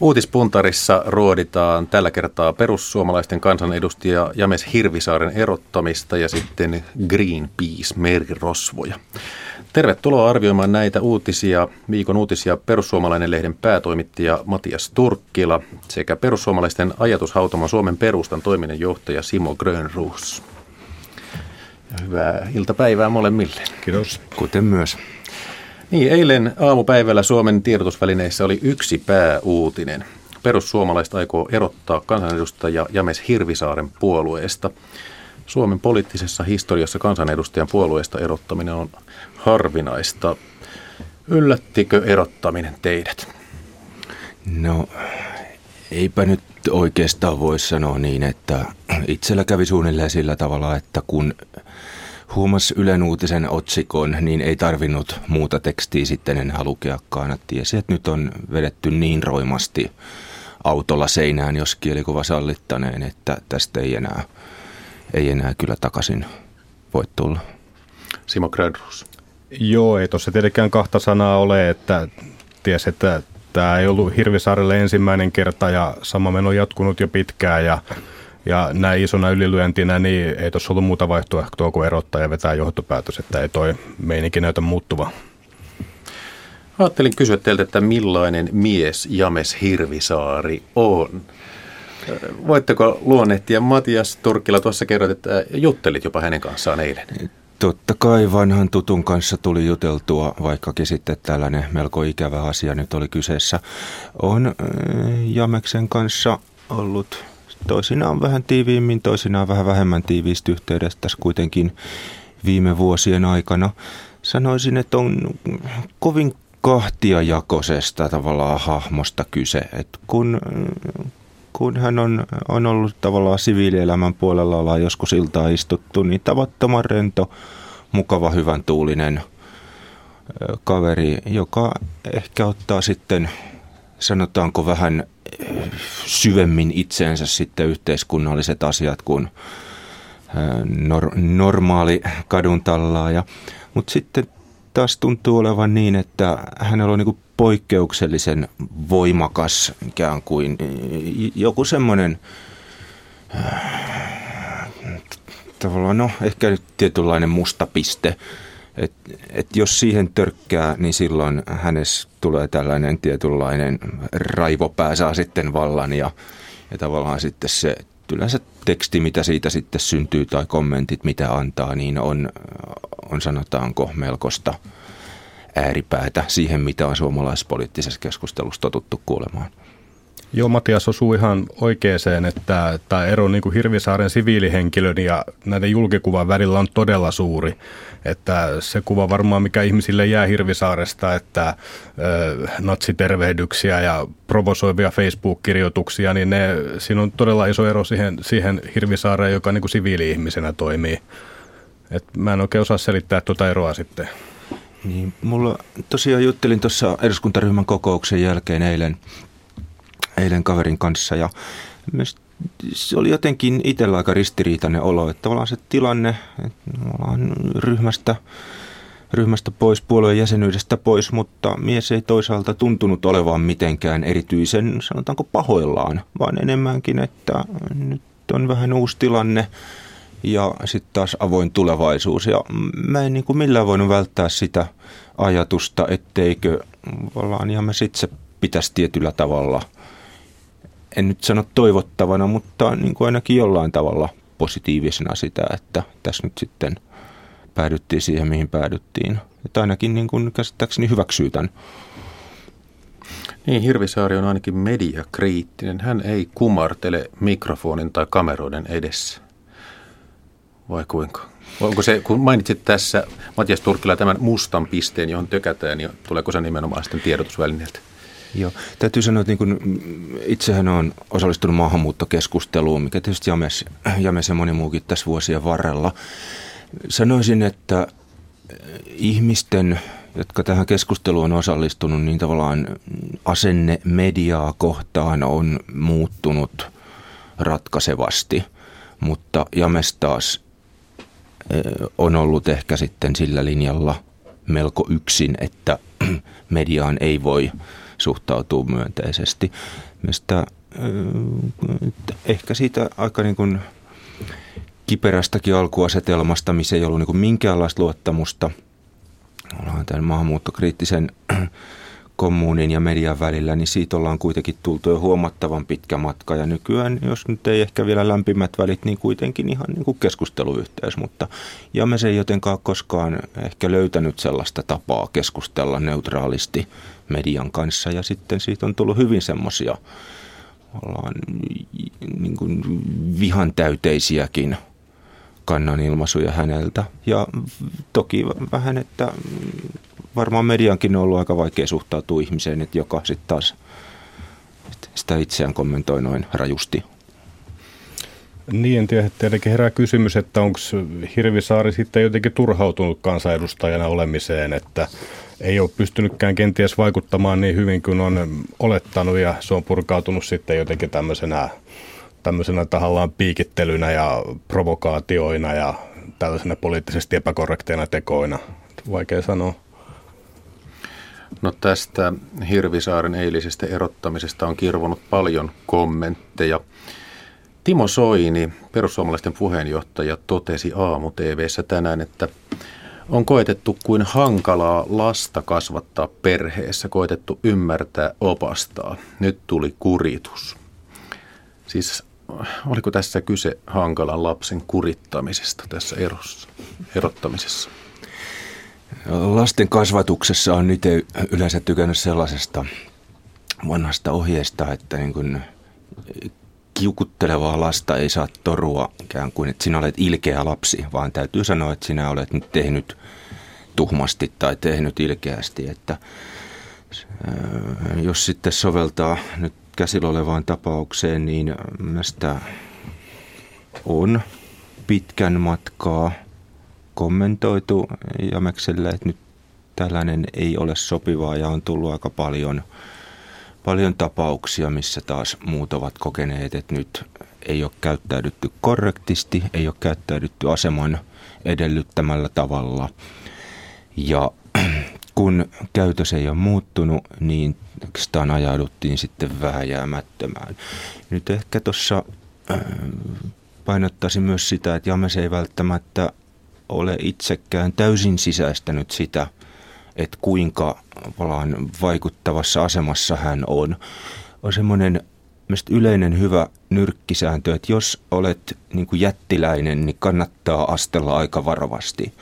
Uutispuntarissa ruoditaan tällä kertaa perussuomalaisten kansanedustaja James Hirvisaaren erottamista ja sitten Greenpeace-merirosvoja. Tervetuloa arvioimaan näitä uutisia, viikon uutisia perussuomalainen lehden päätoimittaja Matias Turkkila sekä perussuomalaisten ajatushautoman Suomen perustan toiminnanjohtaja Simo Grönruus. Hyvää iltapäivää molemmille. Kiitos. Kuten myös. Niin, eilen aamupäivällä Suomen tiedotusvälineissä oli yksi pääuutinen. Perussuomalaiset aikoo erottaa kansanedustaja James Hirvisaaren puolueesta. Suomen poliittisessa historiassa kansanedustajan puolueesta erottaminen on harvinaista. Yllättikö erottaminen teidät? No, eipä nyt oikeastaan voi sanoa niin, että itsellä kävi suunnilleen sillä tavalla, että kun huomas Ylen uutisen otsikon, niin ei tarvinnut muuta tekstiä sitten enää lukeakaan. Tiesi, että nyt on vedetty niin roimasti autolla seinään, jos kielikuva sallittaneen, että tästä ei enää, ei enää kyllä takaisin voi tulla. Simo Gradrus. Joo, ei tuossa tietenkään kahta sanaa ole, että ties, että tämä ei ollut Hirvisaarelle ensimmäinen kerta ja sama meno on jatkunut jo pitkään ja ja näin isona ylilyöntinä, niin ei tuossa ollut muuta vaihtoehtoa kuin erottaa ja vetää johtopäätös, että ei toi meininki näytä muuttuva. Ajattelin kysyä teiltä, että millainen mies James Hirvisaari on? Voitteko luonnehtia Matias Turkkila tuossa kerroit, että juttelit jopa hänen kanssaan eilen? Totta kai vanhan tutun kanssa tuli juteltua, vaikkakin sitten tällainen melko ikävä asia nyt oli kyseessä. On äh, Jameksen kanssa ollut toisinaan vähän tiiviimmin, toisinaan vähän vähemmän tiiviistä yhteydessä tässä kuitenkin viime vuosien aikana. Sanoisin, että on kovin kahtiajakoisesta tavallaan hahmosta kyse. että kun, kun hän on, on ollut tavallaan siviilielämän puolella, ollaan joskus iltaa istuttu, niin tavattoman rento, mukava, hyvän tuulinen kaveri, joka ehkä ottaa sitten, sanotaanko vähän syvemmin itseensä sitten yhteiskunnalliset asiat kuin nor- normaali kadun tallaaja. Mutta sitten taas tuntuu olevan niin, että hänellä on niin poikkeuksellisen voimakas ikään kuin joku semmoinen tavallaan, no ehkä nyt tietynlainen musta piste, et, et jos siihen törkkää, niin silloin hänessä tulee tällainen tietynlainen raivopää saa sitten vallan ja, ja tavallaan sitten se yleensä teksti, mitä siitä sitten syntyy tai kommentit, mitä antaa, niin on, on sanotaanko melkoista ääripäätä siihen, mitä on suomalaispoliittisessa keskustelussa totuttu kuulemaan. Joo, Matias osuu ihan oikeeseen, että tämä ero niin kuin Hirvisaaren siviilihenkilön ja näiden julkikuvan välillä on todella suuri. Että se kuva varmaan, mikä ihmisille jää Hirvisaaresta, että äh, natsitervehdyksiä ja provosoivia Facebook-kirjoituksia, niin ne, siinä on todella iso ero siihen, siihen Hirvisaareen, joka niin kuin siviili-ihmisenä toimii. Et mä en oikein osaa selittää tuota eroa sitten. Niin, mulla tosiaan juttelin tuossa eduskuntaryhmän kokouksen jälkeen eilen eilen kaverin kanssa ja myös se oli jotenkin itsellä aika ristiriitainen olo, että tavallaan se tilanne, että ollaan ryhmästä, ryhmästä pois, puolueen jäsenyydestä pois, mutta mies ei toisaalta tuntunut olevan mitenkään erityisen, sanotaanko pahoillaan, vaan enemmänkin, että nyt on vähän uusi tilanne ja sitten taas avoin tulevaisuus. Ja mä en niin kuin millään voinut välttää sitä ajatusta, etteikö ollaan ihan me sitten se pitäisi tietyllä tavalla – en nyt sano toivottavana, mutta niin kuin ainakin jollain tavalla positiivisena sitä, että tässä nyt sitten päädyttiin siihen, mihin päädyttiin. Että ainakin niin kuin käsittääkseni hyväksyy tämän. Niin, Hirvisaari on ainakin mediakriittinen. Hän ei kumartele mikrofonin tai kameroiden edessä. Vai kuinka? Onko se, kun mainitsit tässä Matias Turkila tämän mustan pisteen, johon tökätään, niin tuleeko se nimenomaan sitten tiedotusvälineeltä? Joo, täytyy sanoa, että niin kun itsehän on osallistunut maahanmuuttokeskusteluun, mikä tietysti James, James ja moni muukin tässä vuosien varrella. Sanoisin, että ihmisten, jotka tähän keskusteluun on osallistunut, niin tavallaan asenne mediaa kohtaan on muuttunut ratkaisevasti, mutta James taas on ollut ehkä sitten sillä linjalla melko yksin, että mediaan ei voi – suhtautuu myönteisesti. Mistä, ehkä siitä aika niin kuin kiperästäkin alkuasetelmasta, missä ei ollut niin kuin minkäänlaista luottamusta ollaan tämän maahanmuuttokriittisen kommunin ja median välillä, niin siitä ollaan kuitenkin tultu jo huomattavan pitkä matka. Ja nykyään, jos nyt ei ehkä vielä lämpimät välit, niin kuitenkin ihan niin kuin keskusteluyhteys. Mutta ja me se ei jotenkaan koskaan ehkä löytänyt sellaista tapaa keskustella neutraalisti median kanssa. Ja sitten siitä on tullut hyvin semmoisia niin vihan täyteisiäkin kannanilmaisuja häneltä. Ja toki vähän, että varmaan mediankin on ollut aika vaikea suhtautua ihmiseen, että joka sitten taas sitä itseään kommentoi noin rajusti. Niin. Tietenkin herää kysymys, että onko Hirvisaari sitten jotenkin turhautunut kansanedustajana olemiseen, että ei ole pystynytkään kenties vaikuttamaan niin hyvin kuin on olettanut ja se on purkautunut sitten jotenkin tämmöisenä, tämmöisenä tahallaan piikittelynä ja provokaatioina ja tällaisena poliittisesti epäkorrekteina tekoina. Vaikea sanoa. No tästä Hirvisaaren eilisestä erottamisesta on kirvonut paljon kommentteja. Timo Soini, perussuomalaisten puheenjohtaja, totesi aamu TVssä tänään, että on koetettu kuin hankalaa lasta kasvattaa perheessä, koetettu ymmärtää, opastaa. Nyt tuli kuritus. Siis oliko tässä kyse hankalan lapsen kurittamisesta tässä erossa, erottamisessa? Lasten kasvatuksessa on nyt yleensä tykännyt sellaisesta vanhasta ohjeesta, että niin kuin kiukuttelevaa lasta ei saa torua ikään kuin, että sinä olet ilkeä lapsi, vaan täytyy sanoa, että sinä olet nyt tehnyt tuhmasti tai tehnyt ilkeästi. Että jos sitten soveltaa nyt käsillä olevaan tapaukseen, niin mielestä on pitkän matkaa – kommentoitu Jamekselle, että nyt tällainen ei ole sopivaa ja on tullut aika paljon, paljon tapauksia, missä taas muut ovat kokeneet, että nyt ei ole käyttäydytty korrektisti, ei ole käyttäydytty aseman edellyttämällä tavalla. Ja kun käytös ei ole muuttunut, niin oikeastaan ajauduttiin sitten vääjäämättömään. Nyt ehkä tuossa äh, painottaisin myös sitä, että James ei välttämättä ole itsekään täysin sisäistänyt sitä, että kuinka vaikuttavassa asemassa hän on. On semmoinen yleinen hyvä nyrkkisääntö, että jos olet niin kuin jättiläinen, niin kannattaa astella aika varovasti.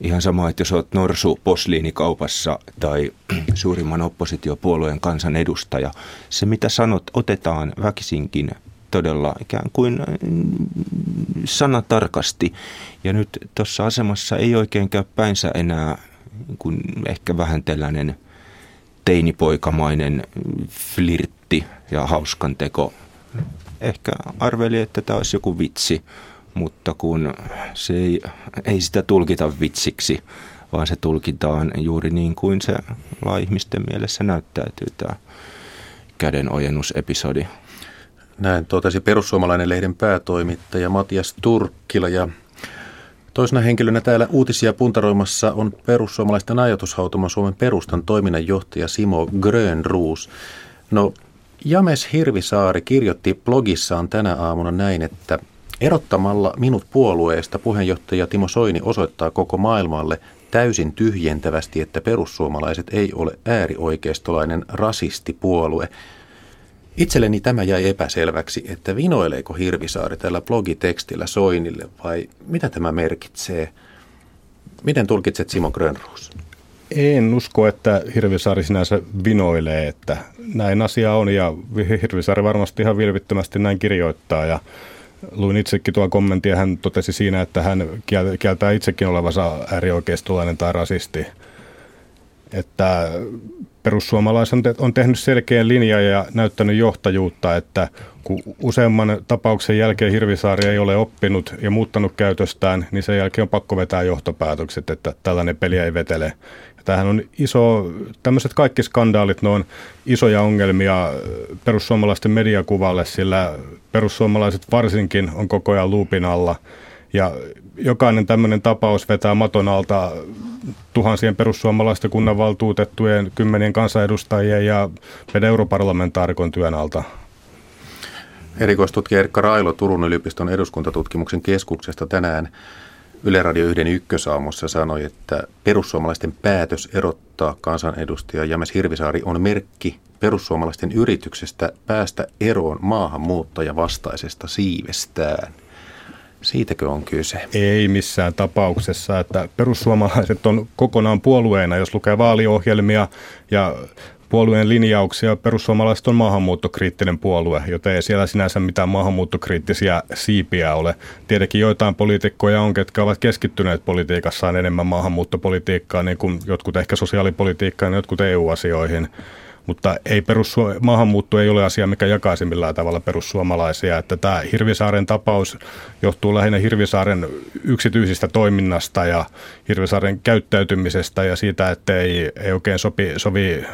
Ihan sama, että jos olet norsu posliinikaupassa tai suurimman oppositiopuolueen kansanedustaja, se mitä sanot otetaan väkisinkin todella ikään kuin mm, sanatarkasti. Ja nyt tuossa asemassa ei oikein käy päinsä enää kuin ehkä vähän tällainen teinipoikamainen flirtti ja hauskan teko. Ehkä arveli, että tämä olisi joku vitsi, mutta kun se ei, ei sitä tulkita vitsiksi, vaan se tulkitaan juuri niin kuin se ihmisten mielessä näyttäytyy tämä kädenojennusepisodi. Näin totesi perussuomalainen lehden päätoimittaja Matias Turkkila ja toisena henkilönä täällä uutisia puntaroimassa on perussuomalaisten ajatushautoman Suomen perustan toiminnanjohtaja Simo Grönruus. No James Hirvisaari kirjoitti blogissaan tänä aamuna näin, että erottamalla minut puolueesta puheenjohtaja Timo Soini osoittaa koko maailmalle täysin tyhjentävästi, että perussuomalaiset ei ole äärioikeistolainen rasistipuolue – Itselleni tämä jäi epäselväksi, että vinoileeko Hirvisaari tällä blogitekstillä Soinille vai mitä tämä merkitsee? Miten tulkitset Simo Grönruus? En usko, että Hirvisaari sinänsä vinoilee, että näin asia on ja Hirvisaari varmasti ihan vilvittömästi näin kirjoittaa ja luin itsekin tuo kommentti ja hän totesi siinä, että hän kieltää itsekin olevansa äärioikeistolainen tai rasisti. Että perussuomalaiset on tehnyt selkeän linjan ja näyttänyt johtajuutta, että kun useamman tapauksen jälkeen Hirvisaari ei ole oppinut ja muuttanut käytöstään, niin sen jälkeen on pakko vetää johtopäätökset, että tällainen peli ei vetele. Ja tämähän on iso, tämmöiset kaikki skandaalit, ne on isoja ongelmia perussuomalaisten mediakuvalle, sillä perussuomalaiset varsinkin on koko ajan luupin alla Ja jokainen tämmöinen tapaus vetää maton alta tuhansien perussuomalaisten kunnanvaltuutettujen, kymmenien kansanedustajien ja meidän europarlamentaarikon työn alta. Erikoistutkija Erkka Railo Turun yliopiston eduskuntatutkimuksen keskuksesta tänään Yle Radio 1 ykkösaamussa sanoi, että perussuomalaisten päätös erottaa kansanedustaja James Hirvisaari on merkki perussuomalaisten yrityksestä päästä eroon maahanmuuttaja vastaisesta siivestään. Siitäkö on kyse? Ei missään tapauksessa, että perussuomalaiset on kokonaan puolueena, jos lukee vaaliohjelmia ja puolueen linjauksia. Perussuomalaiset on maahanmuuttokriittinen puolue, joten ei siellä sinänsä mitään maahanmuuttokriittisiä siipiä ole. Tietenkin joitain poliitikkoja on, ketkä ovat keskittyneet politiikassaan enemmän maahanmuuttopolitiikkaan, niin kuin jotkut ehkä sosiaalipolitiikkaan jotkut EU-asioihin. Mutta ei perussu- maahanmuutto ei ole asia, mikä jakaisi millään tavalla perussuomalaisia. Että tämä Hirvisaaren tapaus johtuu lähinnä Hirvisaaren yksityisistä toiminnasta ja Hirvisaaren käyttäytymisestä ja siitä, että ei, ei oikein sopi, sovi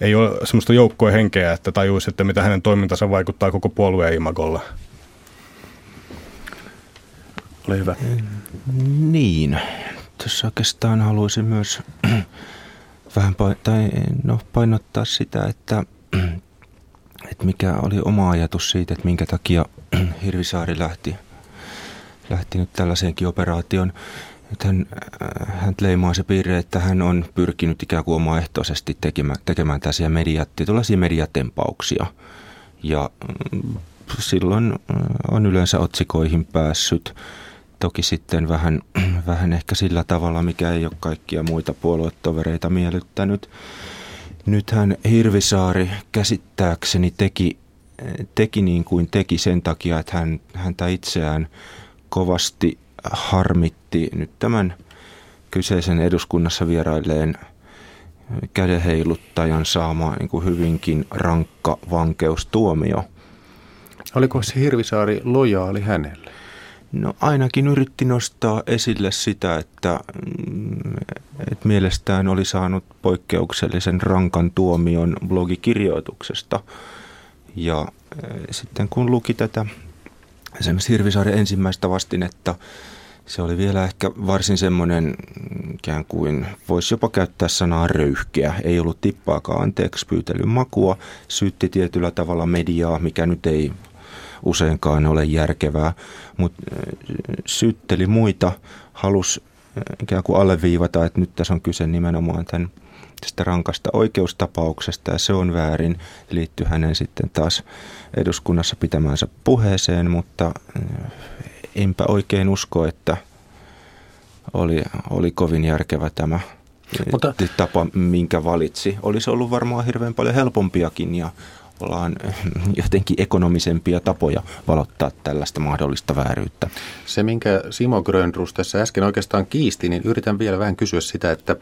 ei ole semmoista joukkojen henkeä, että tajuisi, että mitä hänen toimintansa vaikuttaa koko puolueen imagolla. Ole hyvä. Niin. Tässä oikeastaan haluaisin myös vähän tai, no, painottaa sitä, että, että mikä oli oma ajatus siitä, että minkä takia Hirvisaari lähti, lähti nyt tällaiseenkin operaation. Nyt hän, äh, hän leimaa se piirre, että hän on pyrkinyt ikään kuin omaehtoisesti tekemään, tekemään tällaisia media, mediatempauksia. Ja mm, silloin äh, on yleensä otsikoihin päässyt. Toki sitten vähän, vähän ehkä sillä tavalla, mikä ei ole kaikkia muita puoluetovereita miellyttänyt. Nythän Hirvisaari käsittääkseni teki, teki niin kuin teki sen takia, että hän, häntä itseään kovasti harmitti nyt tämän kyseisen eduskunnassa vierailleen kädenheiluttajan saama niin kuin hyvinkin rankka vankeustuomio. Oliko se Hirvisaari lojaali hänelle? No ainakin yritti nostaa esille sitä, että, mm, että mielestään oli saanut poikkeuksellisen rankan tuomion blogikirjoituksesta. Ja sitten kun luki tätä esimerkiksi Hirvisaaren ensimmäistä vastinetta, se oli vielä ehkä varsin semmoinen ikään kuin, voisi jopa käyttää sanaa röyhkeä. Ei ollut tippaakaan anteeksi pyytelyn makua, syytti tietyllä tavalla mediaa, mikä nyt ei useinkaan ole järkevää, mutta syytteli muita, halusi ikään kuin alleviivata, että nyt tässä on kyse nimenomaan tämän tästä rankasta oikeustapauksesta ja se on väärin. Liittyy hänen sitten taas eduskunnassa pitämäänsä puheeseen, mutta enpä oikein usko, että oli, oli kovin järkevä tämä mutta, tapa, minkä valitsi. Olisi ollut varmaan hirveän paljon helpompiakin ja ollaan jotenkin ekonomisempia tapoja valottaa tällaista mahdollista vääryyttä. Se, minkä Simo Grönrus tässä äsken oikeastaan kiisti, niin yritän vielä vähän kysyä sitä, että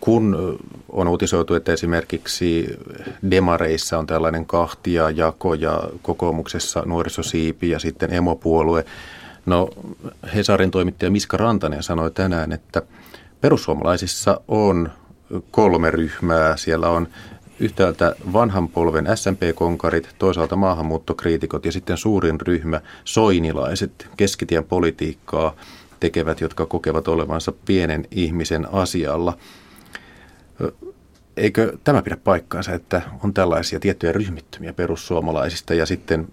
kun on uutisoitu, että esimerkiksi demareissa on tällainen kahtia jako ja kokoomuksessa nuorisosiipi ja sitten emopuolue. No Hesarin toimittaja Miska Rantanen sanoi tänään, että perussuomalaisissa on kolme ryhmää. Siellä on yhtäältä vanhan polven SMP-konkarit, toisaalta maahanmuuttokriitikot ja sitten suurin ryhmä soinilaiset, keskitien politiikkaa tekevät, jotka kokevat olevansa pienen ihmisen asialla. Eikö tämä pidä paikkaansa, että on tällaisia tiettyjä ryhmittymiä perussuomalaisista ja sitten,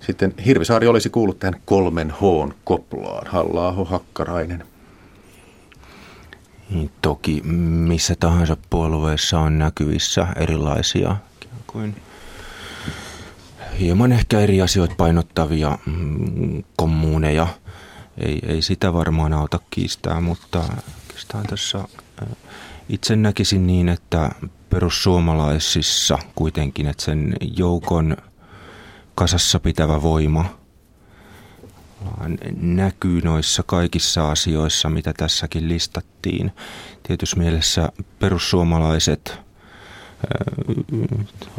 sitten Hirvisaari olisi kuullut tähän kolmen H koplaan, halla Hakkarainen – toki missä tahansa puolueessa on näkyvissä erilaisia kuin hieman ehkä eri asioita painottavia mm, kommuuneja. Ei, ei sitä varmaan auta kiistää, mutta oikeastaan tässä itse näkisin niin, että perussuomalaisissa kuitenkin, että sen joukon kasassa pitävä voima – näkyy noissa kaikissa asioissa, mitä tässäkin listattiin. Tietysti mielessä perussuomalaiset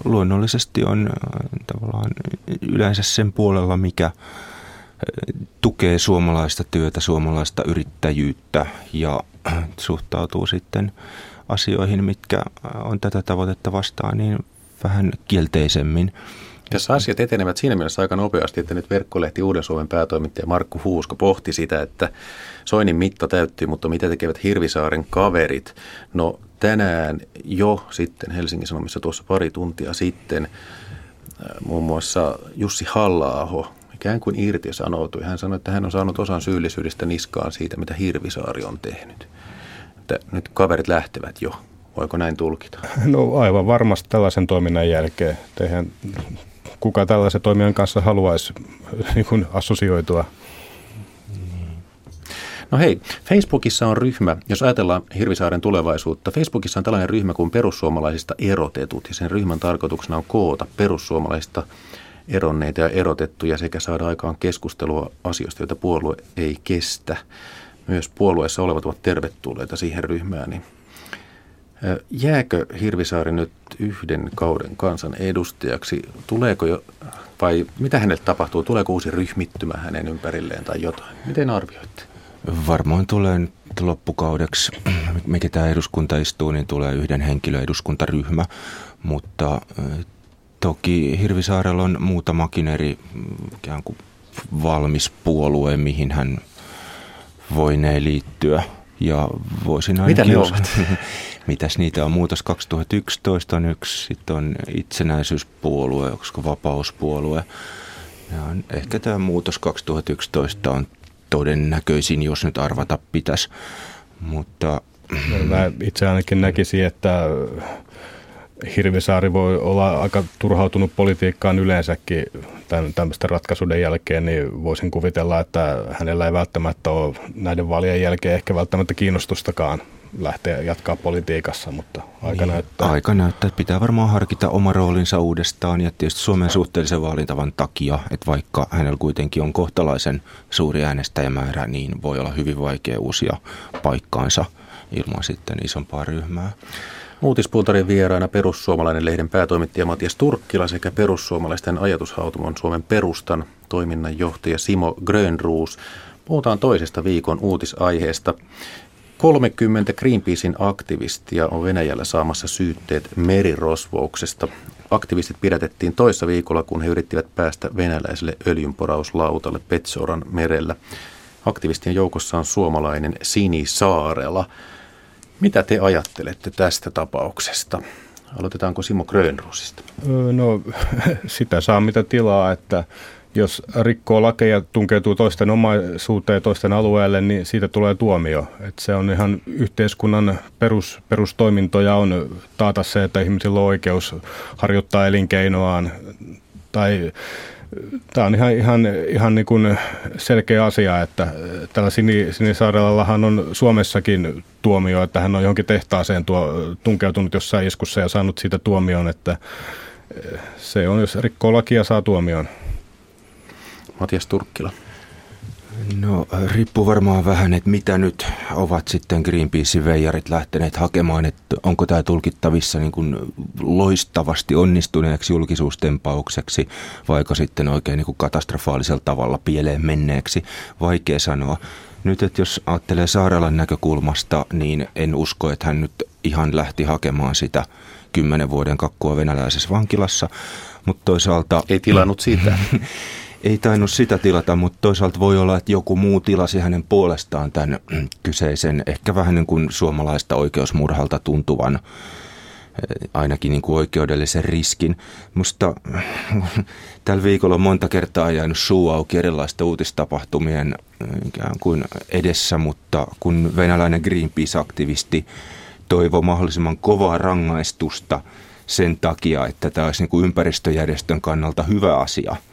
luonnollisesti on tavallaan yleensä sen puolella, mikä tukee suomalaista työtä, suomalaista yrittäjyyttä ja suhtautuu sitten asioihin, mitkä on tätä tavoitetta vastaan, niin vähän kielteisemmin. Tässä asiat etenevät siinä mielessä aika nopeasti, että nyt verkkolehti Uuden Suomen päätoimittaja Markku Huusko pohti sitä, että Soinin mitta täyttyy, mutta mitä tekevät Hirvisaaren kaverit? No tänään jo sitten Helsingin Sanomissa tuossa pari tuntia sitten äh, muun muassa Jussi halla ikään kuin irti sanoutui. Hän sanoi, että hän on saanut osan syyllisyydestä niskaan siitä, mitä Hirvisaari on tehnyt. Että nyt kaverit lähtevät jo. Voiko näin tulkita? No aivan varmasti tällaisen toiminnan jälkeen. Eihän kuka tällaisen toimijan kanssa haluaisi niin kuin assosioitua. No hei, Facebookissa on ryhmä, jos ajatellaan Hirvisaaren tulevaisuutta, Facebookissa on tällainen ryhmä kuin perussuomalaisista erotetut, ja sen ryhmän tarkoituksena on koota perussuomalaisista eronneita ja erotettuja sekä saada aikaan keskustelua asioista, joita puolue ei kestä. Myös puolueessa olevat ovat tervetulleita siihen ryhmään, niin Jääkö Hirvisaari nyt yhden kauden kansan edustajaksi? Tuleeko jo, vai mitä hänelle tapahtuu? Tuleeko uusi ryhmittymä hänen ympärilleen tai jotain? Miten arvioitte? Varmaan tulee nyt loppukaudeksi, mikä tämä eduskunta istuu, niin tulee yhden henkilön eduskuntaryhmä, mutta toki Hirvisaarella on muutamakin eri ikään kuin valmis puolue, mihin hän voinee liittyä. Ja voisin Mitä ne ovat? Mitäs niitä on? Muutos 2011 on yksi, sitten on itsenäisyyspuolue, onko vapauspuolue. Ja on, ehkä tämä muutos 2011 on todennäköisin, jos nyt arvata pitäisi. Mutta... Mä itse ainakin näkisin, että Hirvisaari voi olla aika turhautunut politiikkaan yleensäkin tämän, tämmöisten ratkaisuiden jälkeen, niin voisin kuvitella, että hänellä ei välttämättä ole näiden vaalien jälkeen ehkä välttämättä kiinnostustakaan lähteä jatkaa politiikassa, mutta aika niin, näyttää. Aika näyttää, että pitää varmaan harkita oma roolinsa uudestaan ja tietysti Suomen suhteellisen vaalintavan takia, että vaikka hänellä kuitenkin on kohtalaisen suuri äänestäjämäärä, niin voi olla hyvin vaikea uusia paikkaansa ilman sitten isompaa ryhmää. Uutispuntarin vieraana perussuomalainen lehden päätoimittaja Matias Turkkila sekä perussuomalaisten ajatushautomon Suomen perustan toiminnanjohtaja Simo Grönruus. Puhutaan toisesta viikon uutisaiheesta. 30 Greenpeacein aktivistia on Venäjällä saamassa syytteet merirosvouksesta. Aktivistit pidätettiin toissa viikolla, kun he yrittivät päästä venäläiselle öljynporauslautalle Petsoran merellä. Aktivistien joukossa on suomalainen Sini Saarela. Mitä te ajattelette tästä tapauksesta? Aloitetaanko Simo Grönruusista? No sitä saa mitä tilaa, että jos rikkoo lakeja, tunkeutuu toisten omaisuuteen toisten alueelle, niin siitä tulee tuomio. Et se on ihan yhteiskunnan perus, perustoimintoja on taata se, että ihmisillä on oikeus harjoittaa elinkeinoaan tai Tämä on ihan, ihan, ihan niin kuin selkeä asia, että tällä Sini, on Suomessakin tuomio, että hän on johonkin tehtaaseen tuo, tunkeutunut jossain iskussa ja saanut siitä tuomion, että se on, jos rikkoo lakia, saa tuomion. Matias Turkkila? No riippuu varmaan vähän, että mitä nyt ovat sitten Greenpeacein veijarit lähteneet hakemaan, että onko tämä tulkittavissa niin kuin loistavasti onnistuneeksi julkisuustempaukseksi, vaikka sitten oikein niin kuin katastrofaalisella tavalla pieleen menneeksi, vaikea sanoa. Nyt, että jos ajattelee Saarelan näkökulmasta, niin en usko, että hän nyt ihan lähti hakemaan sitä kymmenen vuoden kakkua venäläisessä vankilassa, mutta toisaalta... Ei tilannut sitä. ei tainnut sitä tilata, mutta toisaalta voi olla, että joku muu tilasi hänen puolestaan tämän kyseisen, ehkä vähän niin kuin suomalaista oikeusmurhalta tuntuvan eh, ainakin niin kuin oikeudellisen riskin. Musta tällä viikolla on monta kertaa jäänyt suu auki erilaista uutistapahtumien eh, ikään kuin edessä, mutta kun venäläinen Greenpeace-aktivisti toivoi mahdollisimman kovaa rangaistusta sen takia, että tämä olisi niin kuin ympäristöjärjestön kannalta hyvä asia –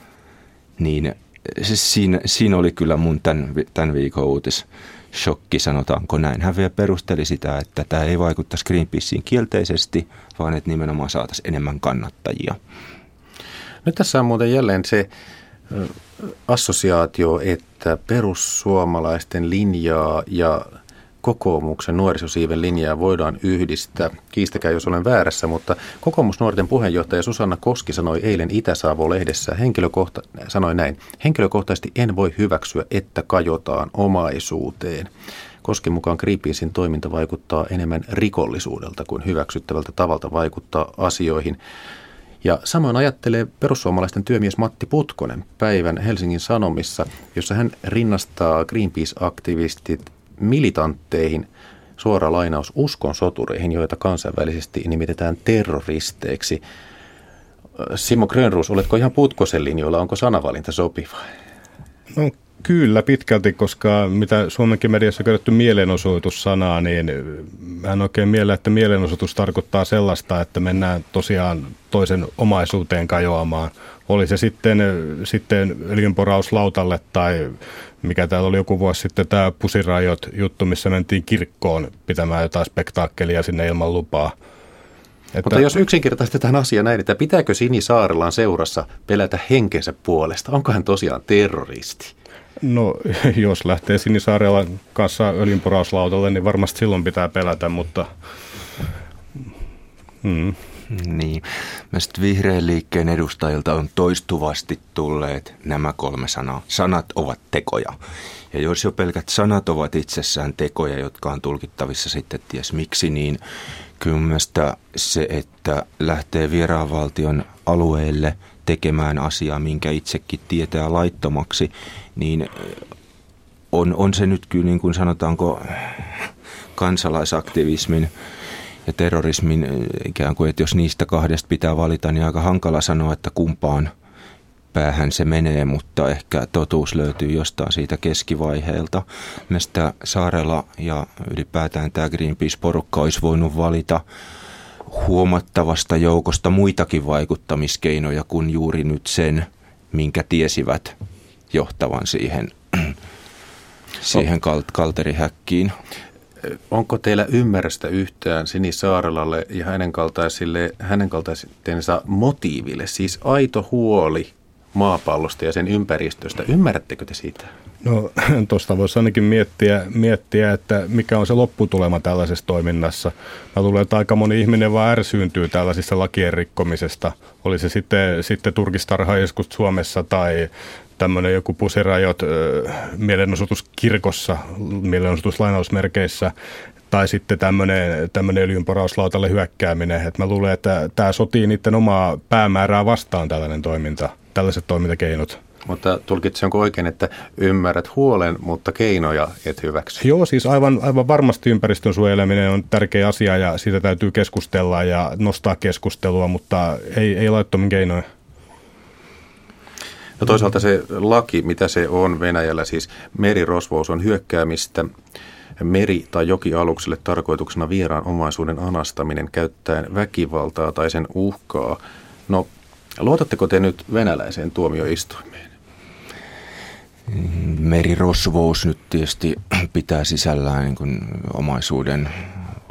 niin siinä, siinä oli kyllä mun tämän, tämän viikon uutis shokki, sanotaanko näin. Hän vielä perusteli sitä, että tämä ei vaikuttaisi Greenpeaceen kielteisesti, vaan että nimenomaan saataisiin enemmän kannattajia. Nyt tässä on muuten jälleen se assosiaatio, että perussuomalaisten linjaa ja kokoomuksen nuorisosiiven linjaa voidaan yhdistää. Kiistäkää, jos olen väärässä, mutta kokoomusnuorten puheenjohtaja Susanna Koski sanoi eilen Itä-Saavo-lehdessä, henkilökohta, sanoi näin, henkilökohtaisesti en voi hyväksyä, että kajotaan omaisuuteen. Koskin mukaan Greenpeacein toiminta vaikuttaa enemmän rikollisuudelta kuin hyväksyttävältä tavalta vaikuttaa asioihin. Ja samoin ajattelee perussuomalaisten työmies Matti Putkonen päivän Helsingin Sanomissa, jossa hän rinnastaa Greenpeace-aktivistit militantteihin, suora lainaus uskon sotureihin, joita kansainvälisesti nimitetään terroristeiksi. Simo Grönruus, oletko ihan Putkosen linjoilla, onko sanavalinta sopiva? No Kyllä, pitkälti, koska mitä Suomenkin mediassa on käytetty mielenosoitussanaa, niin hän oikein mieleen, että mielenosoitus tarkoittaa sellaista, että mennään tosiaan toisen omaisuuteen kajoamaan. Oli se sitten, sitten öljynporaus lautalle tai mikä täällä oli joku vuosi sitten tämä pusirajot juttu, missä mentiin kirkkoon pitämään jotain spektaakkelia sinne ilman lupaa. Että, Mutta jos yksinkertaistetaan asia näin, että pitääkö Sini seurassa pelätä henkensä puolesta? Onko hän tosiaan terroristi? No jos lähtee Sinisaarella kanssa öljynporauslautalle, niin varmasti silloin pitää pelätä, mutta... Mm. Niin. Mielestäni vihreän liikkeen edustajilta on toistuvasti tulleet nämä kolme sanaa. Sanat ovat tekoja. Ja jos jo pelkät sanat ovat itsessään tekoja, jotka on tulkittavissa sitten ties miksi, niin kyllä se, että lähtee vieraanvaltion alueelle tekemään asiaa, minkä itsekin tietää laittomaksi, niin on, on se nyt kyllä niin kuin sanotaanko kansalaisaktivismin ja terrorismin ikään kuin, että jos niistä kahdesta pitää valita, niin aika hankala sanoa, että kumpaan päähän se menee, mutta ehkä totuus löytyy jostain siitä keskivaiheelta. Mielestäni Saarella ja ylipäätään tämä Greenpeace-porukka olisi voinut valita huomattavasta joukosta muitakin vaikuttamiskeinoja kuin juuri nyt sen, minkä tiesivät johtavan siihen, siihen kalt- kalterihäkkiin. Onko teillä ymmärrystä yhtään Sini Saarelalle ja hänen, kaltaisille, hänen kaltaistensa motiiville, siis aito huoli maapallosta ja sen ympäristöstä. Ymmärrättekö te siitä? No tuosta voisi ainakin miettiä, miettiä, että mikä on se lopputulema tällaisessa toiminnassa. Mä luulen, että aika moni ihminen vaan ärsyyntyy tällaisista lakien rikkomisesta. Oli se sitten, sitten turkistarhaajeskut Suomessa tai tämmöinen joku pusirajot mielenosoitus kirkossa, mielenosoitus lainausmerkeissä, tai sitten tämmöinen, tämmöinen öljynporauslautalle hyökkääminen. Et mä luulen, että tämä sotii niiden omaa päämäärää vastaan tällainen toiminta, tällaiset toimintakeinot. Mutta tulkitsenko oikein, että ymmärrät huolen, mutta keinoja et hyväksy? Joo, siis aivan, aivan varmasti ympäristön suojeleminen on tärkeä asia ja siitä täytyy keskustella ja nostaa keskustelua, mutta ei, ei laittomin keinoja. No toisaalta se laki, mitä se on Venäjällä, siis merirosvous on hyökkäämistä meri- tai jokialukselle tarkoituksena vieraan omaisuuden anastaminen käyttäen väkivaltaa tai sen uhkaa. No, luotatteko te nyt venäläiseen tuomioistuimeen? Merirosvous nyt tietysti pitää sisällään niin kuin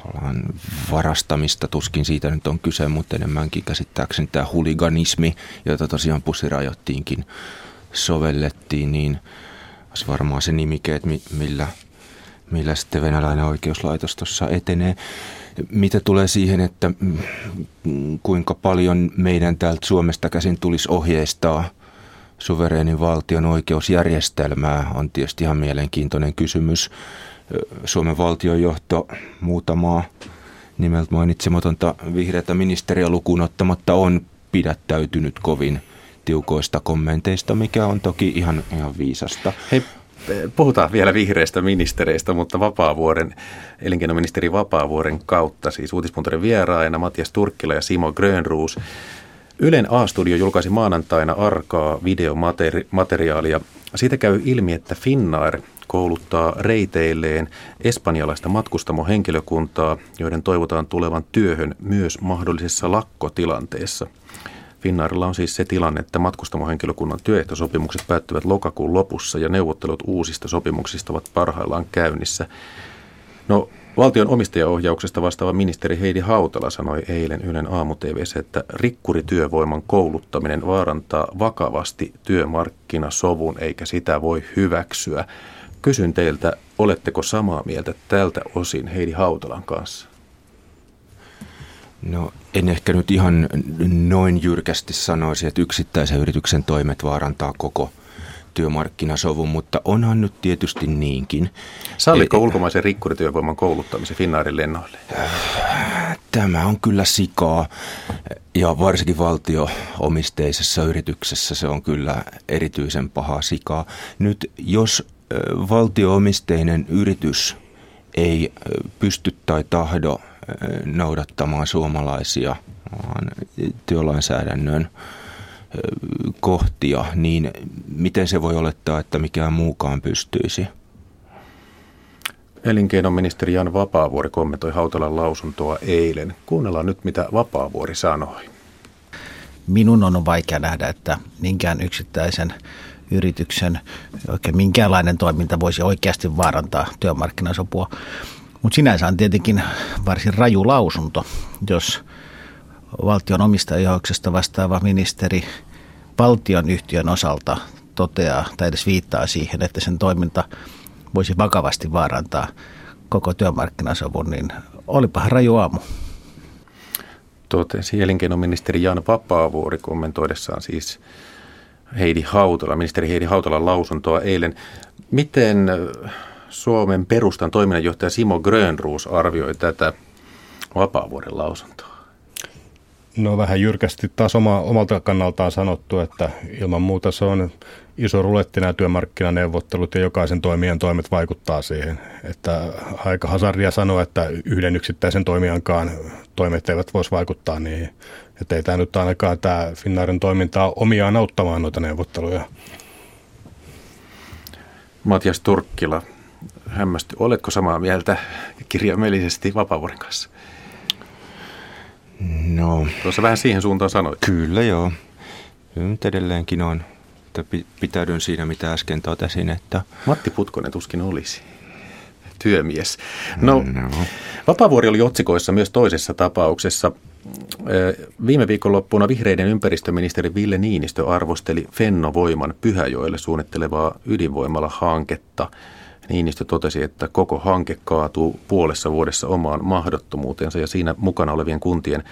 omaisuuden varastamista, tuskin siitä nyt on kyse, mutta enemmänkin käsittääkseni tämä huliganismi, jota tosiaan pusirajoittiinkin sovellettiin, niin olisi varmaan se nimike, että millä, millä sitten venäläinen oikeuslaitos tuossa etenee. Mitä tulee siihen, että kuinka paljon meidän täältä Suomesta käsin tulisi ohjeistaa suvereenin valtion oikeusjärjestelmää, on tietysti ihan mielenkiintoinen kysymys. Suomen valtiojohto muutamaa nimeltä mainitsematonta vihreätä ministeriä lukuun ottamatta on pidättäytynyt kovin tiukoista kommenteista, mikä on toki ihan, ihan viisasta. Hei, puhutaan vielä vihreistä ministereistä, mutta Vapaavuoren, elinkeinoministeri Vapaavuoren kautta, siis uutispuntarin vieraina Matias Turkkila ja Simo Grönruus. Ylen A-studio julkaisi maanantaina arkaa videomateriaalia. Siitä käy ilmi, että Finnair kouluttaa reiteilleen espanjalaista matkustamohenkilökuntaa, joiden toivotaan tulevan työhön myös mahdollisessa lakkotilanteessa. Finnairilla on siis se tilanne, että matkustamohenkilökunnan työehtosopimukset päättyvät lokakuun lopussa ja neuvottelut uusista sopimuksista ovat parhaillaan käynnissä. No, Valtion omistajaohjauksesta vastaava ministeri Heidi Hautala sanoi eilen Ylen aamu että rikkurityövoiman kouluttaminen vaarantaa vakavasti työmarkkinasovun eikä sitä voi hyväksyä. Kysyn teiltä, oletteko samaa mieltä tältä osin Heidi Hautalan kanssa? No en ehkä nyt ihan noin jyrkästi sanoisi, että yksittäisen yrityksen toimet vaarantaa koko työmarkkinasovun, mutta onhan nyt tietysti niinkin. Salliko ulkomaisen rikkurityövoiman kouluttamisen Finnairin lennoille? Tämä on kyllä sikaa ja varsinkin valtioomisteisessa yrityksessä se on kyllä erityisen paha sikaa. Nyt jos valtioomisteinen yritys ei pysty tai tahdo noudattamaan suomalaisia työlainsäädännön kohtia, niin miten se voi olettaa, että mikään muukaan pystyisi? Elinkeinoministeri Jan Vapaavuori kommentoi Hautalan lausuntoa eilen. Kuunnellaan nyt, mitä Vapaavuori sanoi. Minun on vaikea nähdä, että minkään yksittäisen yrityksen oikein minkäänlainen toiminta voisi oikeasti vaarantaa työmarkkinasopua. Mutta sinänsä on tietenkin varsin raju lausunto, jos valtion omistajaohjauksesta vastaava ministeri valtion yhtiön osalta toteaa tai edes viittaa siihen, että sen toiminta voisi vakavasti vaarantaa koko työmarkkinasovun, niin olipa raju aamu. Totesi elinkeinoministeri Jan Vapaavuori kommentoidessaan siis Heidi Hautala, ministeri Heidi Hautalan lausuntoa eilen. Miten Suomen perustan toiminnanjohtaja Simo Grönruus arvioi tätä Vapaavuoren lausuntoa? No vähän jyrkästi taas oma, omalta kannaltaan sanottu, että ilman muuta se on iso ruletti nämä työmarkkinaneuvottelut ja jokaisen toimijan toimet vaikuttaa siihen. Että aika hazardia sanoa, että yhden yksittäisen toimijankaan toimet eivät voisi vaikuttaa niihin. Että ei tämä nyt ainakaan tämä Finnairin toiminta ole omiaan auttamaan noita neuvotteluja. Matias Turkkila, hämmästy. Oletko samaa mieltä kirjaimellisesti Vapaavuoren kanssa? No. Tuossa vähän siihen suuntaan sanoit. Kyllä joo. Nyt edelleenkin on. Pitäydyn siinä, mitä äsken totesin, että... Matti Putkonen tuskin olisi työmies. No, no. Vapaavuori oli otsikoissa myös toisessa tapauksessa. Viime viikonloppuna vihreiden ympäristöministeri Ville Niinistö arvosteli Fennovoiman Pyhäjoelle suunnittelevaa ydinvoimala-hanketta. Niinistö totesi, että koko hanke kaatuu puolessa vuodessa omaan mahdottomuutensa ja siinä mukana olevien kuntien,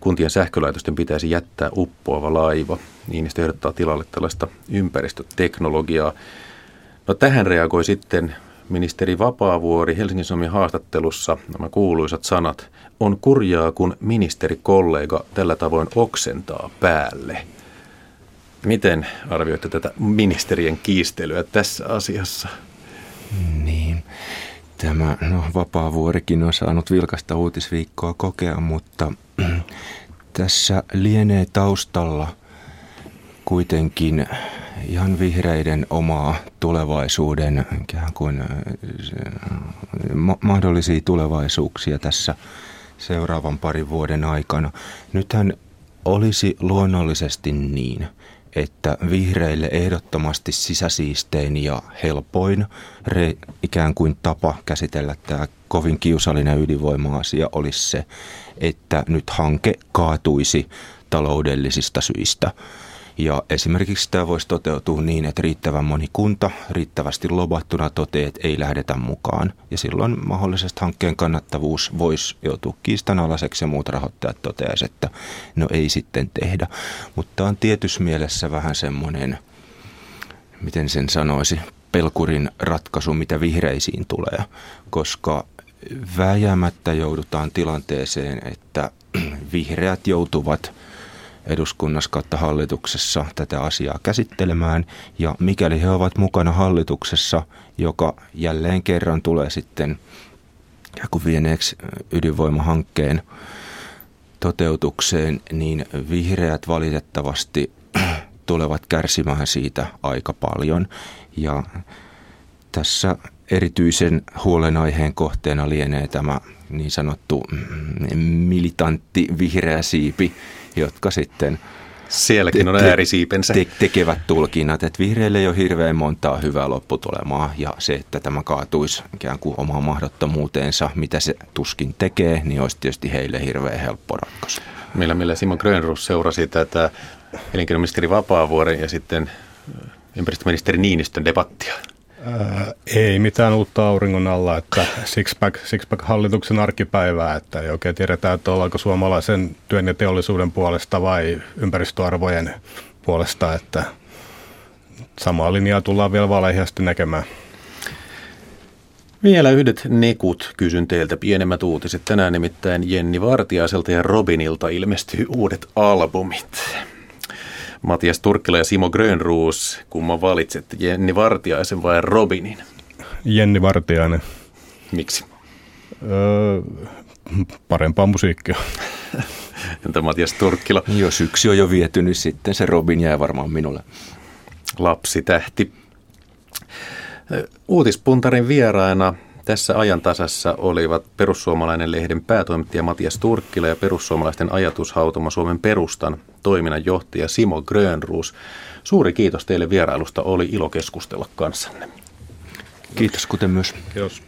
kuntien sähkölaitosten pitäisi jättää uppoava laiva. Niinistö ehdottaa tilalle tällaista ympäristöteknologiaa. No tähän reagoi sitten ministeri Vapaavuori Helsingin Sanomien haastattelussa nämä kuuluisat sanat. On kurjaa, kun ministerikollega tällä tavoin oksentaa päälle. Miten arvioitte tätä ministerien kiistelyä tässä asiassa? Niin, tämä no, Vapaavuorikin on saanut vilkasta uutisviikkoa kokea, mutta tässä lienee taustalla kuitenkin ihan vihreiden omaa tulevaisuuden, ikään kuin mahdollisia tulevaisuuksia tässä seuraavan parin vuoden aikana. Nythän olisi luonnollisesti niin, että vihreille ehdottomasti sisäsiistein ja helpoin re, ikään kuin tapa käsitellä tämä kovin kiusallinen ydinvoima-asia olisi se, että nyt hanke kaatuisi taloudellisista syistä. Ja esimerkiksi tämä voisi toteutua niin, että riittävän moni kunta riittävästi lobattuna toteaa, että ei lähdetä mukaan. Ja silloin mahdollisesti hankkeen kannattavuus voisi joutua kiistanalaiseksi ja muut rahoittajat toteaisivat, että no ei sitten tehdä. Mutta on tietyssä mielessä vähän semmoinen, miten sen sanoisi, pelkurin ratkaisu, mitä vihreisiin tulee, koska vääjäämättä joudutaan tilanteeseen, että vihreät joutuvat – eduskunnassa kautta hallituksessa tätä asiaa käsittelemään. Ja mikäli he ovat mukana hallituksessa, joka jälleen kerran tulee sitten kuin vieneeksi ydinvoimahankkeen toteutukseen, niin vihreät valitettavasti tulevat kärsimään siitä aika paljon. Ja tässä erityisen huolenaiheen kohteena lienee tämä niin sanottu militantti vihreä siipi, jotka sitten Sielläkin on äärisiipensä. Te- tekevät tulkinnat, että vihreille ei ole hirveän montaa hyvää lopputulemaa ja se, että tämä kaatuisi ikään kuin omaan mahdottomuuteensa, mitä se tuskin tekee, niin olisi tietysti heille hirveän helppo ratkaisu. Millä, millä Simon Grönrus seurasi tätä elinkeinoministeri Vapaavuoren ja sitten ympäristöministeri Niinistön debattia? Ei mitään uutta auringon alla, että Sixpack, Sixpack hallituksen arkipäivää, että ei oikein tiedetä, että ollaanko suomalaisen työn ja teollisuuden puolesta vai ympäristöarvojen puolesta, että samaa linjaa tullaan vielä valehjasti näkemään. Vielä yhdet nekut kysyn teiltä pienemmät uutiset. Tänään nimittäin Jenni Vartiaiselta ja Robinilta ilmestyy uudet albumit. Matias Turkkila ja Simo Grönruus, kumman valitset, Jenni Vartiaisen vai Robinin? Jenni Vartiainen. Miksi? Öö, parempaa musiikkia. Entä Matias Turkkila? Jos yksi on jo viety, niin sitten se Robin jää varmaan minulle. Lapsi tähti. Uutispuntarin vieraina tässä ajantasassa olivat perussuomalainen lehden päätoimittaja Matias Turkkila ja perussuomalaisten ajatushautoma Suomen perustan toiminnanjohtaja Simo Grönruus. Suuri kiitos teille vierailusta, oli ilo keskustella kanssanne. Kiitos kuten myös. Kiitos.